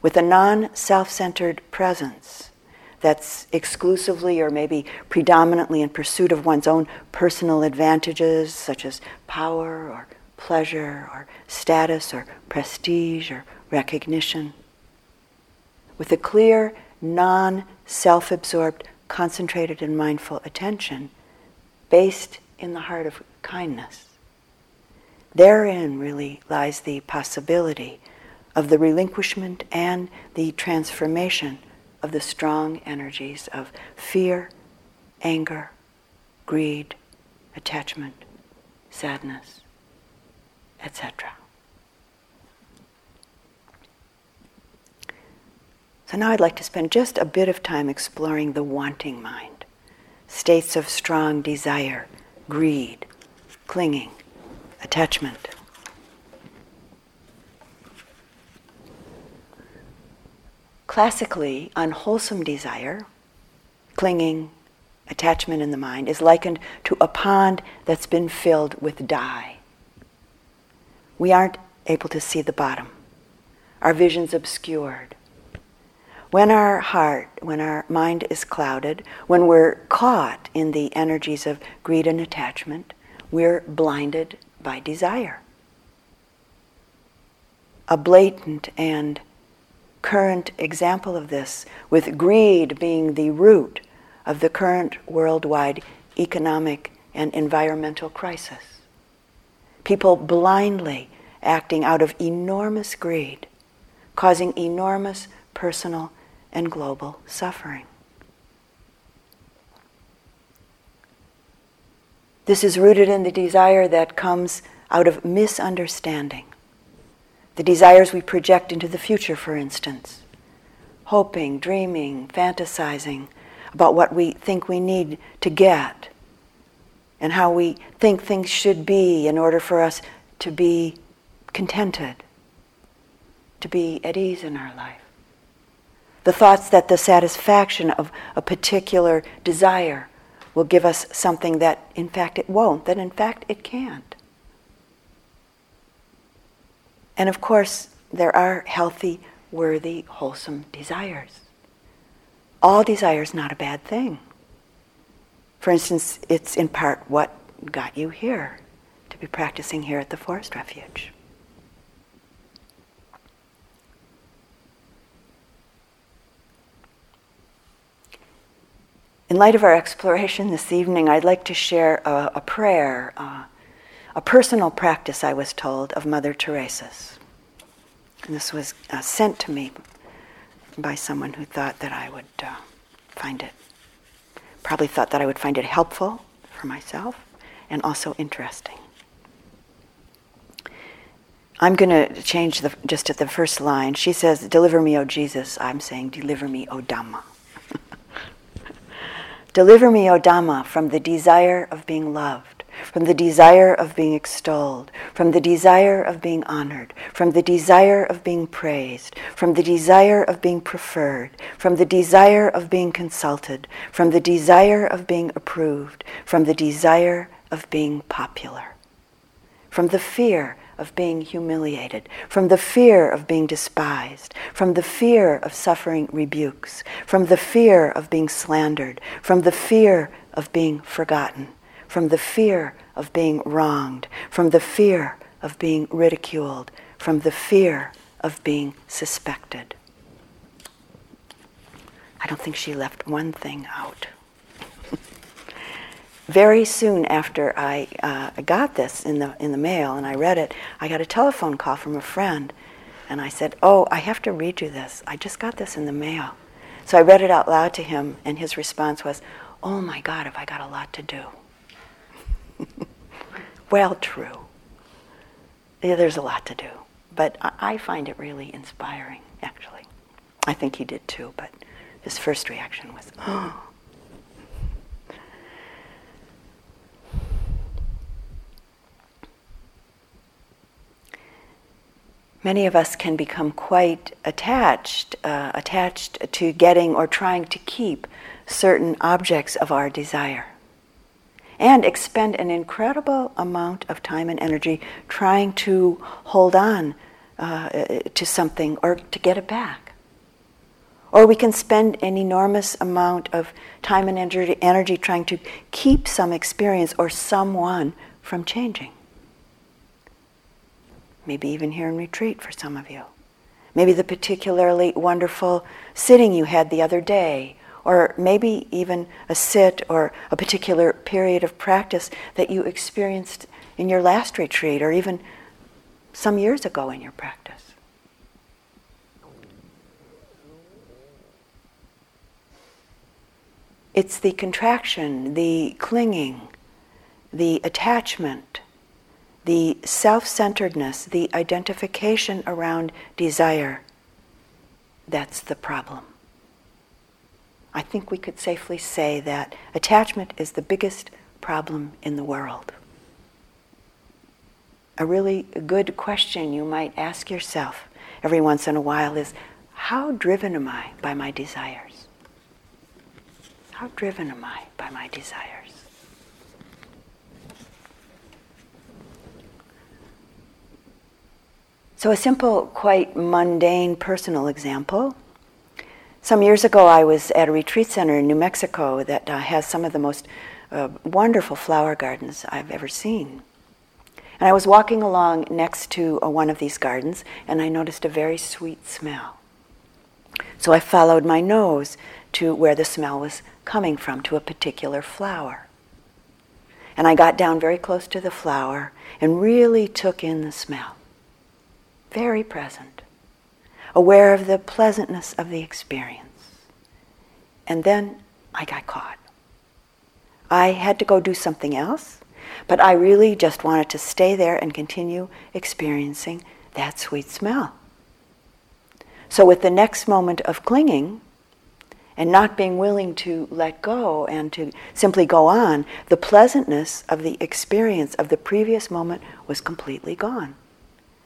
with a non self centered presence that's exclusively or maybe predominantly in pursuit of one's own personal advantages, such as power or pleasure or status or prestige or recognition with a clear, non self absorbed, concentrated, and mindful attention based in the heart of kindness. Therein really lies the possibility of the relinquishment and the transformation of the strong energies of fear, anger, greed, attachment, sadness, etc. So now I'd like to spend just a bit of time exploring the wanting mind, states of strong desire, greed, clinging, attachment. Classically, unwholesome desire, clinging, attachment in the mind, is likened to a pond that's been filled with dye. We aren't able to see the bottom. Our vision's obscured. When our heart, when our mind is clouded, when we're caught in the energies of greed and attachment, we're blinded by desire. A blatant and current example of this, with greed being the root of the current worldwide economic and environmental crisis. People blindly acting out of enormous greed, causing enormous personal and global suffering. This is rooted in the desire that comes out of misunderstanding. The desires we project into the future, for instance. Hoping, dreaming, fantasizing about what we think we need to get and how we think things should be in order for us to be contented, to be at ease in our life. The thoughts that the satisfaction of a particular desire will give us something that in fact it won't, that in fact it can't. And of course, there are healthy, worthy, wholesome desires. All desire is not a bad thing. For instance, it's in part what got you here to be practicing here at the Forest Refuge. In light of our exploration this evening, I'd like to share a, a prayer, uh, a personal practice, I was told, of Mother Teresa's. And this was uh, sent to me by someone who thought that I would uh, find it, probably thought that I would find it helpful for myself and also interesting. I'm going to change the, just at the first line. She says, Deliver me, O Jesus. I'm saying, Deliver me, O Dhamma. Deliver me, O Dhamma, from the desire of being loved, from the desire of being extolled, from the desire of being honored, from the desire of being praised, from the desire of being preferred, from the desire of being consulted, from the desire of being approved, from the desire of being popular, from the fear of being humiliated, from the fear of being despised, from the fear of suffering rebukes, from the fear of being slandered, from the fear of being forgotten, from the fear of being wronged, from the fear of being ridiculed, from the fear of being suspected. I don't think she left one thing out very soon after I uh, got this in the, in the mail and I read it, I got a telephone call from a friend. And I said, Oh, I have to read you this. I just got this in the mail. So I read it out loud to him, and his response was, Oh my God, have I got a lot to do? well, true. Yeah, there's a lot to do. But I, I find it really inspiring, actually. I think he did too, but his first reaction was, Oh. Many of us can become quite attached, uh, attached to getting or trying to keep certain objects of our desire. And expend an incredible amount of time and energy trying to hold on uh, to something or to get it back. Or we can spend an enormous amount of time and energy, energy trying to keep some experience or someone from changing maybe even here in retreat for some of you. Maybe the particularly wonderful sitting you had the other day, or maybe even a sit or a particular period of practice that you experienced in your last retreat, or even some years ago in your practice. It's the contraction, the clinging, the attachment the self centeredness, the identification around desire, that's the problem. I think we could safely say that attachment is the biggest problem in the world. A really good question you might ask yourself every once in a while is how driven am I by my desires? How driven am I by my desires? So, a simple, quite mundane personal example. Some years ago, I was at a retreat center in New Mexico that uh, has some of the most uh, wonderful flower gardens I've ever seen. And I was walking along next to uh, one of these gardens, and I noticed a very sweet smell. So I followed my nose to where the smell was coming from, to a particular flower. And I got down very close to the flower and really took in the smell very present, aware of the pleasantness of the experience. And then I got caught. I had to go do something else, but I really just wanted to stay there and continue experiencing that sweet smell. So, with the next moment of clinging and not being willing to let go and to simply go on, the pleasantness of the experience of the previous moment was completely gone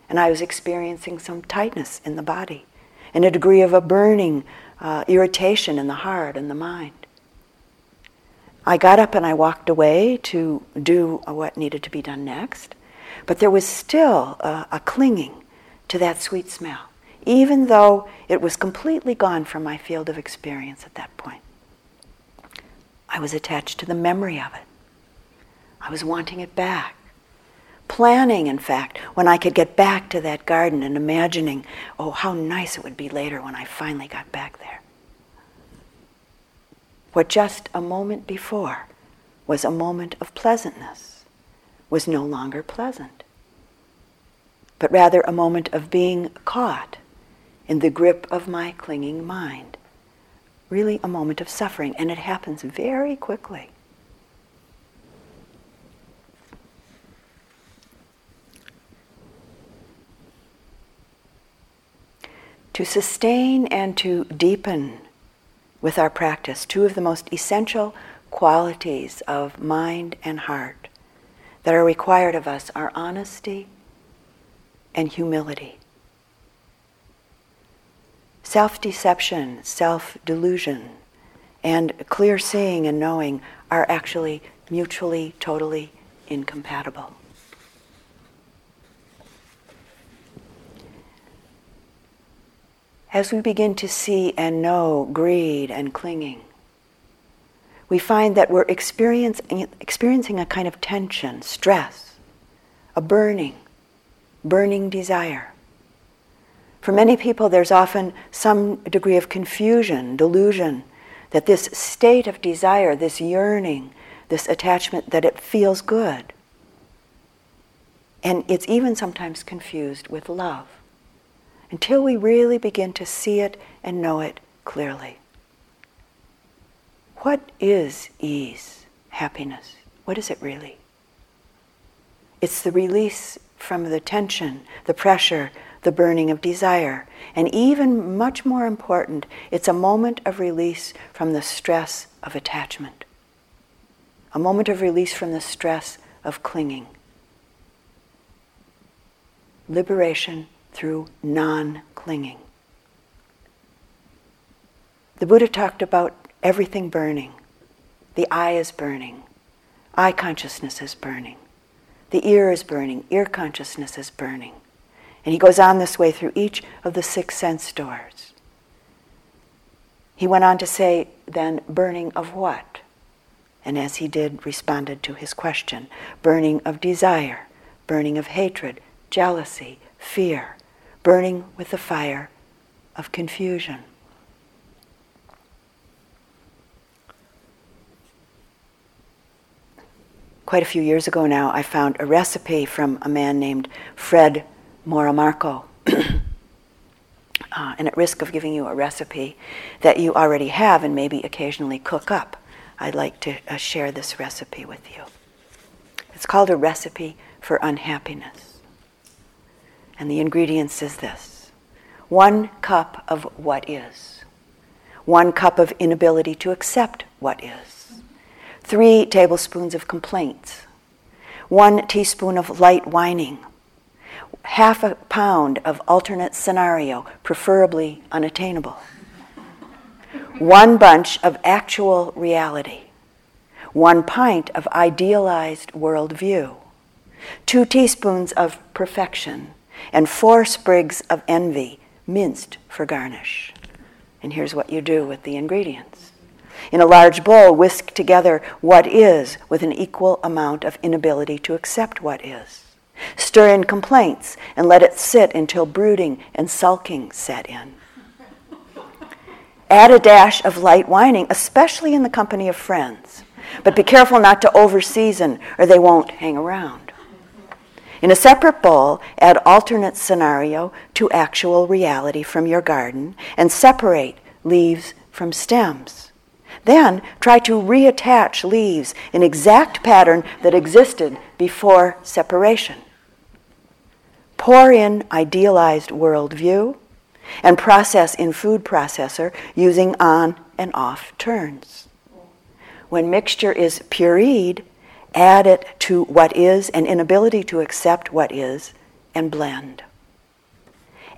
and I was experiencing some tightness in the body and a degree of a burning uh, irritation in the heart and the mind. I got up and I walked away to do what needed to be done next, but there was still uh, a clinging to that sweet smell, even though it was completely gone from my field of experience at that point. I was attached to the memory of it. I was wanting it back planning, in fact, when I could get back to that garden and imagining, oh, how nice it would be later when I finally got back there. What just a moment before was a moment of pleasantness was no longer pleasant, but rather a moment of being caught in the grip of my clinging mind. Really a moment of suffering, and it happens very quickly. To sustain and to deepen with our practice two of the most essential qualities of mind and heart that are required of us are honesty and humility. Self deception, self delusion, and clear seeing and knowing are actually mutually, totally incompatible. As we begin to see and know greed and clinging, we find that we're experiencing, experiencing a kind of tension, stress, a burning, burning desire. For many people, there's often some degree of confusion, delusion, that this state of desire, this yearning, this attachment, that it feels good. And it's even sometimes confused with love until we really begin to see it and know it clearly. What is ease, happiness? What is it really? It's the release from the tension, the pressure, the burning of desire. And even much more important, it's a moment of release from the stress of attachment, a moment of release from the stress of clinging. Liberation through non clinging. The Buddha talked about everything burning. The eye is burning, eye consciousness is burning. The ear is burning, ear consciousness is burning. And he goes on this way through each of the six sense doors. He went on to say, then, burning of what? And as he did, responded to his question burning of desire, burning of hatred, jealousy, fear, burning with the fire of confusion. Quite a few years ago now, I found a recipe from a man named Fred Moramarco. uh, and at risk of giving you a recipe that you already have and maybe occasionally cook up, I'd like to uh, share this recipe with you. It's called a recipe for unhappiness. And the ingredients is this. One cup of what is, one cup of inability to accept what is, three tablespoons of complaints, one teaspoon of light whining, half a pound of alternate scenario, preferably unattainable, one bunch of actual reality, one pint of idealized worldview, two teaspoons of perfection, and four sprigs of envy minced for garnish. And here's what you do with the ingredients. In a large bowl, whisk together what is with an equal amount of inability to accept what is. Stir in complaints and let it sit until brooding and sulking set in. Add a dash of light whining, especially in the company of friends. But be careful not to overseason or they won't hang around. In a separate bowl, add alternate scenario to actual reality from your garden and separate leaves from stems. Then try to reattach leaves in exact pattern that existed before separation. Pour in idealized worldview and process in food processor using on and off turns. When mixture is pureed, add it to what is an inability to accept what is and blend.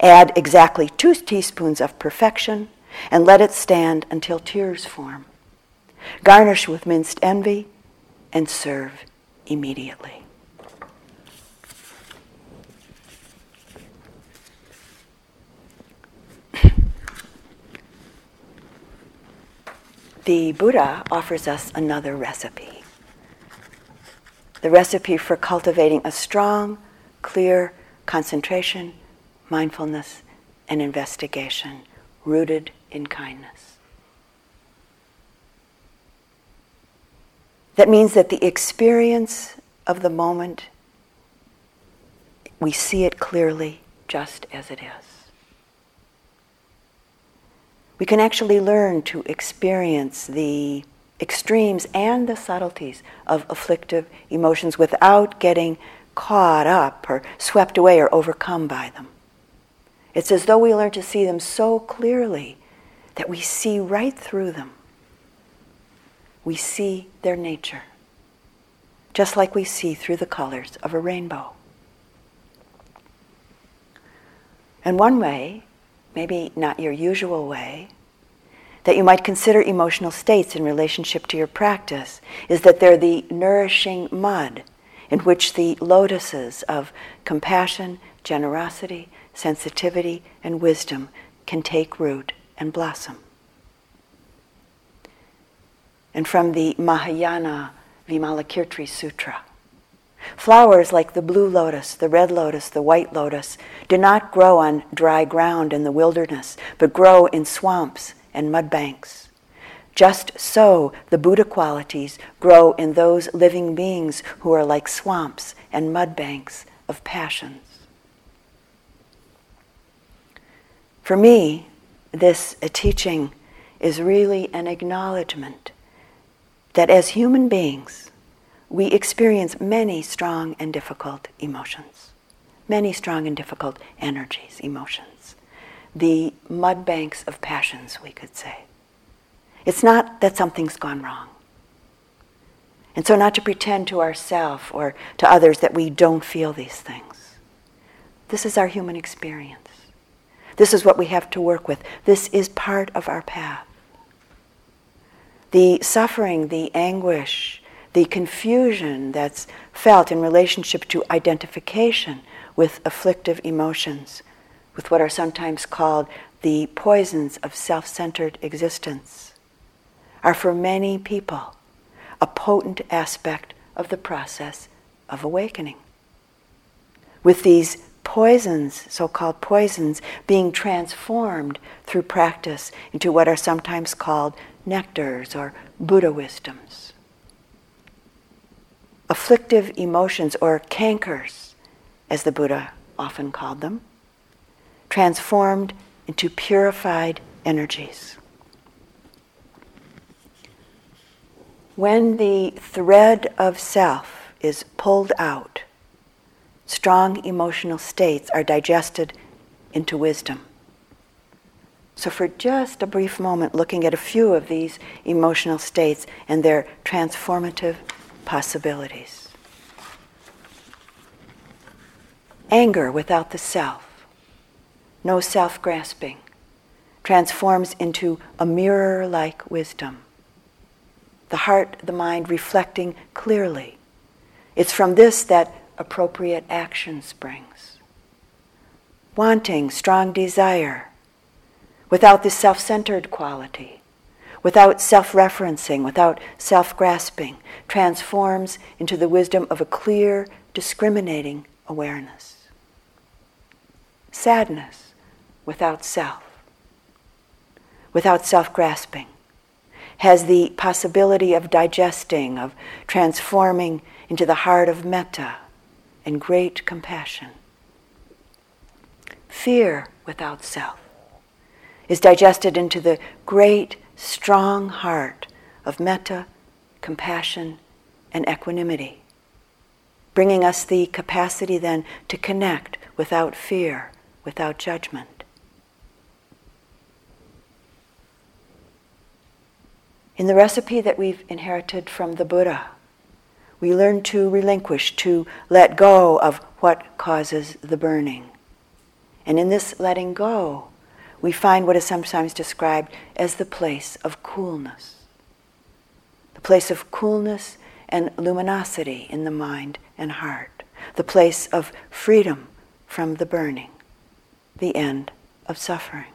Add exactly two teaspoons of perfection and let it stand until tears form. Garnish with minced envy and serve immediately. the Buddha offers us another recipe the recipe for cultivating a strong, clear concentration, mindfulness, and investigation rooted in kindness. That means that the experience of the moment, we see it clearly just as it is we can actually learn to experience the extremes and the subtleties of afflictive emotions without getting caught up or swept away or overcome by them. It's as though we learn to see them so clearly that we see right through them. We see their nature, just like we see through the colors of a rainbow. And one way maybe not your usual way, that you might consider emotional states in relationship to your practice is that they're the nourishing mud in which the lotuses of compassion, generosity, sensitivity, and wisdom can take root and blossom. And from the Mahayana Vimalakirti Sutra. Flowers like the blue lotus, the red lotus, the white lotus do not grow on dry ground in the wilderness, but grow in swamps and mud banks. Just so the Buddha qualities grow in those living beings who are like swamps and mud banks of passions. For me, this uh, teaching is really an acknowledgement that as human beings, we experience many strong and difficult emotions, many strong and difficult energies, emotions. The mud banks of passions, we could say. It's not that something's gone wrong. And so, not to pretend to ourselves or to others that we don't feel these things. This is our human experience. This is what we have to work with. This is part of our path. The suffering, the anguish, the confusion that's felt in relationship to identification with afflictive emotions, with what are sometimes called the poisons of self centered existence, are for many people a potent aspect of the process of awakening. With these poisons, so called poisons, being transformed through practice into what are sometimes called nectars or Buddha wisdoms afflictive emotions, or cankers, as the Buddha often called them, transformed into purified energies. When the thread of self is pulled out, strong emotional states are digested into wisdom. So, for just a brief moment, looking at a few of these emotional states and their transformative possibilities. Anger without the self, no self grasping, transforms into a mirror like wisdom. The heart, the mind reflecting clearly. It's from this that appropriate action springs. Wanting, strong desire, without the self centered quality, without self referencing, without self grasping, transforms into the wisdom of a clear, discriminating awareness. Sadness without self, without self grasping, has the possibility of digesting, of transforming into the heart of metta and great compassion. Fear without self is digested into the great, strong heart of metta, compassion, and equanimity, bringing us the capacity then to connect without fear, without judgment. In the recipe that we've inherited from the Buddha, we learn to relinquish, to let go of what causes the burning. And in this letting go, we find what is sometimes described as the place of coolness. The place of coolness and luminosity in the mind and heart. The place of freedom from the burning. The end of suffering.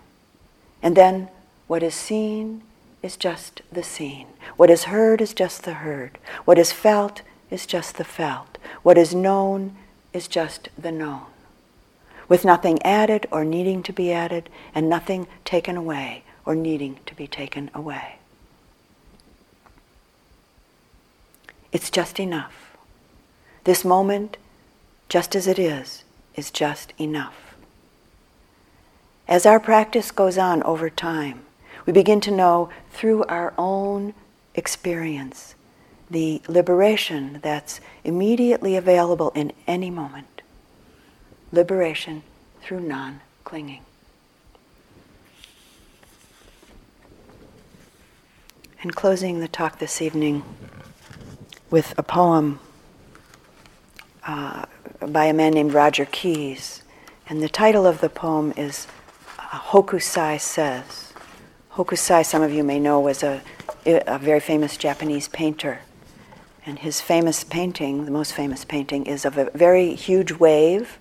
And then what is seen is just the seen. What is heard is just the heard. What is felt is just the felt. What is known is just the known. With nothing added or needing to be added, and nothing taken away or needing to be taken away. It's just enough. This moment, just as it is, is just enough. As our practice goes on over time, we begin to know through our own experience the liberation that's immediately available in any moment. Liberation through non clinging. And closing the talk this evening with a poem uh, by a man named Roger Keyes. And the title of the poem is uh, Hokusai Says. Hokusai, some of you may know, was a, a very famous Japanese painter and his famous painting, the most famous painting, is of a very huge wave,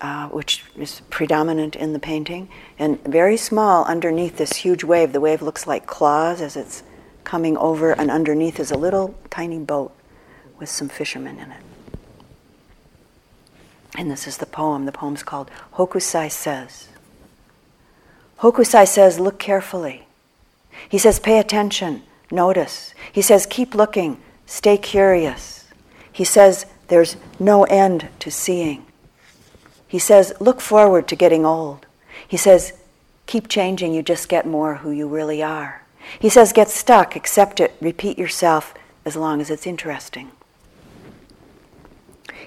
uh, which is predominant in the painting, and very small underneath this huge wave. The wave looks like claws as it's coming over, and underneath is a little tiny boat with some fishermen in it. And this is the poem. The poem's called Hokusai Says. Hokusai says, Look carefully. He says, Pay attention. Notice. He says, keep looking, stay curious. He says, there's no end to seeing. He says, look forward to getting old. He says, keep changing, you just get more who you really are. He says, get stuck, accept it, repeat yourself as long as it's interesting.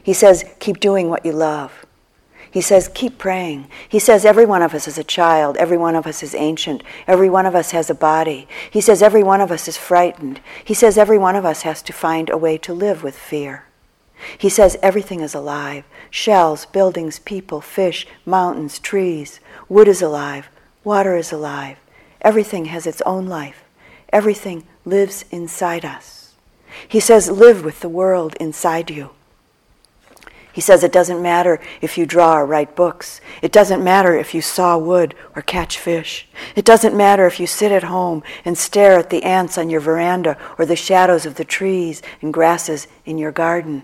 He says, keep doing what you love. He says, keep praying. He says, every one of us is a child. Every one of us is ancient. Every one of us has a body. He says, every one of us is frightened. He says, every one of us has to find a way to live with fear. He says, everything is alive shells, buildings, people, fish, mountains, trees. Wood is alive. Water is alive. Everything has its own life. Everything lives inside us. He says, live with the world inside you. He says it doesn't matter if you draw or write books. It doesn't matter if you saw wood or catch fish. It doesn't matter if you sit at home and stare at the ants on your veranda or the shadows of the trees and grasses in your garden.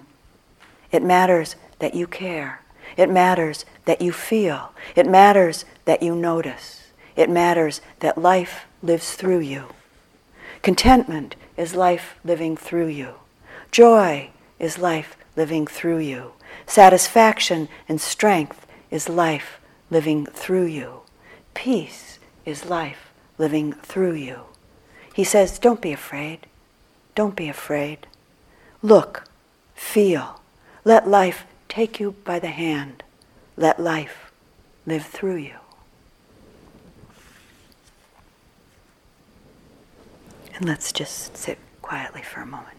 It matters that you care. It matters that you feel. It matters that you notice. It matters that life lives through you. Contentment is life living through you. Joy is life living through you. Satisfaction and strength is life living through you. Peace is life living through you. He says, Don't be afraid. Don't be afraid. Look, feel. Let life take you by the hand. Let life live through you. And let's just sit quietly for a moment.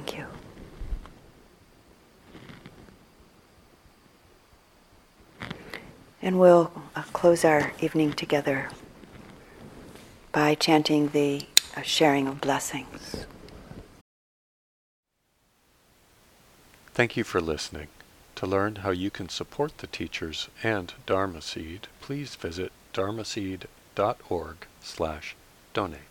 Thank you. And we'll uh, close our evening together by chanting the uh, sharing of blessings. Thank you for listening. To learn how you can support the teachers and Dharma Seed, please visit dharma dharmaseed.org slash donate.